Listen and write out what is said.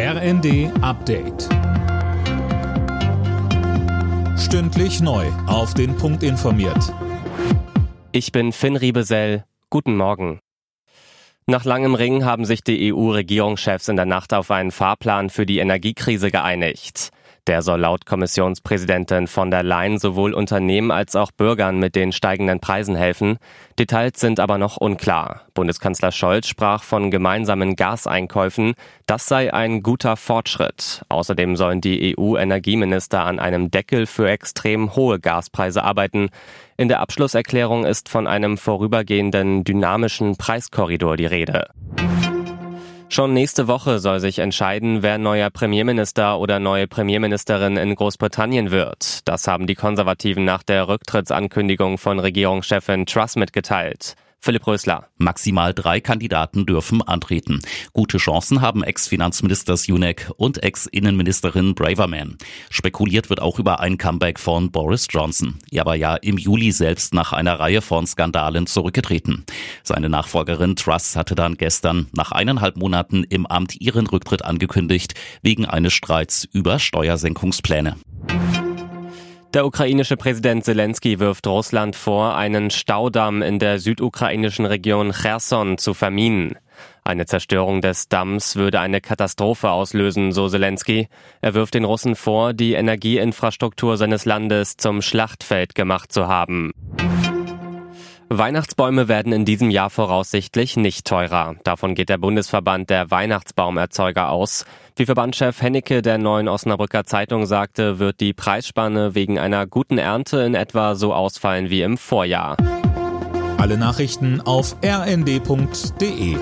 RND Update. Stündlich neu. Auf den Punkt informiert. Ich bin Finn Riebesell. Guten Morgen. Nach langem Ringen haben sich die EU-Regierungschefs in der Nacht auf einen Fahrplan für die Energiekrise geeinigt. Der soll laut Kommissionspräsidentin von der Leyen sowohl Unternehmen als auch Bürgern mit den steigenden Preisen helfen. Details sind aber noch unklar. Bundeskanzler Scholz sprach von gemeinsamen Gaseinkäufen. Das sei ein guter Fortschritt. Außerdem sollen die EU-Energieminister an einem Deckel für extrem hohe Gaspreise arbeiten. In der Abschlusserklärung ist von einem vorübergehenden dynamischen Preiskorridor die Rede. Schon nächste Woche soll sich entscheiden, wer neuer Premierminister oder neue Premierministerin in Großbritannien wird. Das haben die Konservativen nach der Rücktrittsankündigung von Regierungschefin Truss mitgeteilt. Philipp Rösler. Maximal drei Kandidaten dürfen antreten. Gute Chancen haben Ex-Finanzminister Sunak und Ex-Innenministerin Braverman. Spekuliert wird auch über ein Comeback von Boris Johnson. Er war ja im Juli selbst nach einer Reihe von Skandalen zurückgetreten. Seine Nachfolgerin Truss hatte dann gestern nach eineinhalb Monaten im Amt ihren Rücktritt angekündigt, wegen eines Streits über Steuersenkungspläne. Der ukrainische Präsident Zelensky wirft Russland vor, einen Staudamm in der südukrainischen Region Cherson zu verminen. Eine Zerstörung des Damms würde eine Katastrophe auslösen, so Zelensky. Er wirft den Russen vor, die Energieinfrastruktur seines Landes zum Schlachtfeld gemacht zu haben. Weihnachtsbäume werden in diesem Jahr voraussichtlich nicht teurer. Davon geht der Bundesverband der Weihnachtsbaumerzeuger aus. Wie Verbandchef Hennecke der neuen Osnabrücker Zeitung sagte, wird die Preisspanne wegen einer guten Ernte in etwa so ausfallen wie im Vorjahr. Alle Nachrichten auf rnd.de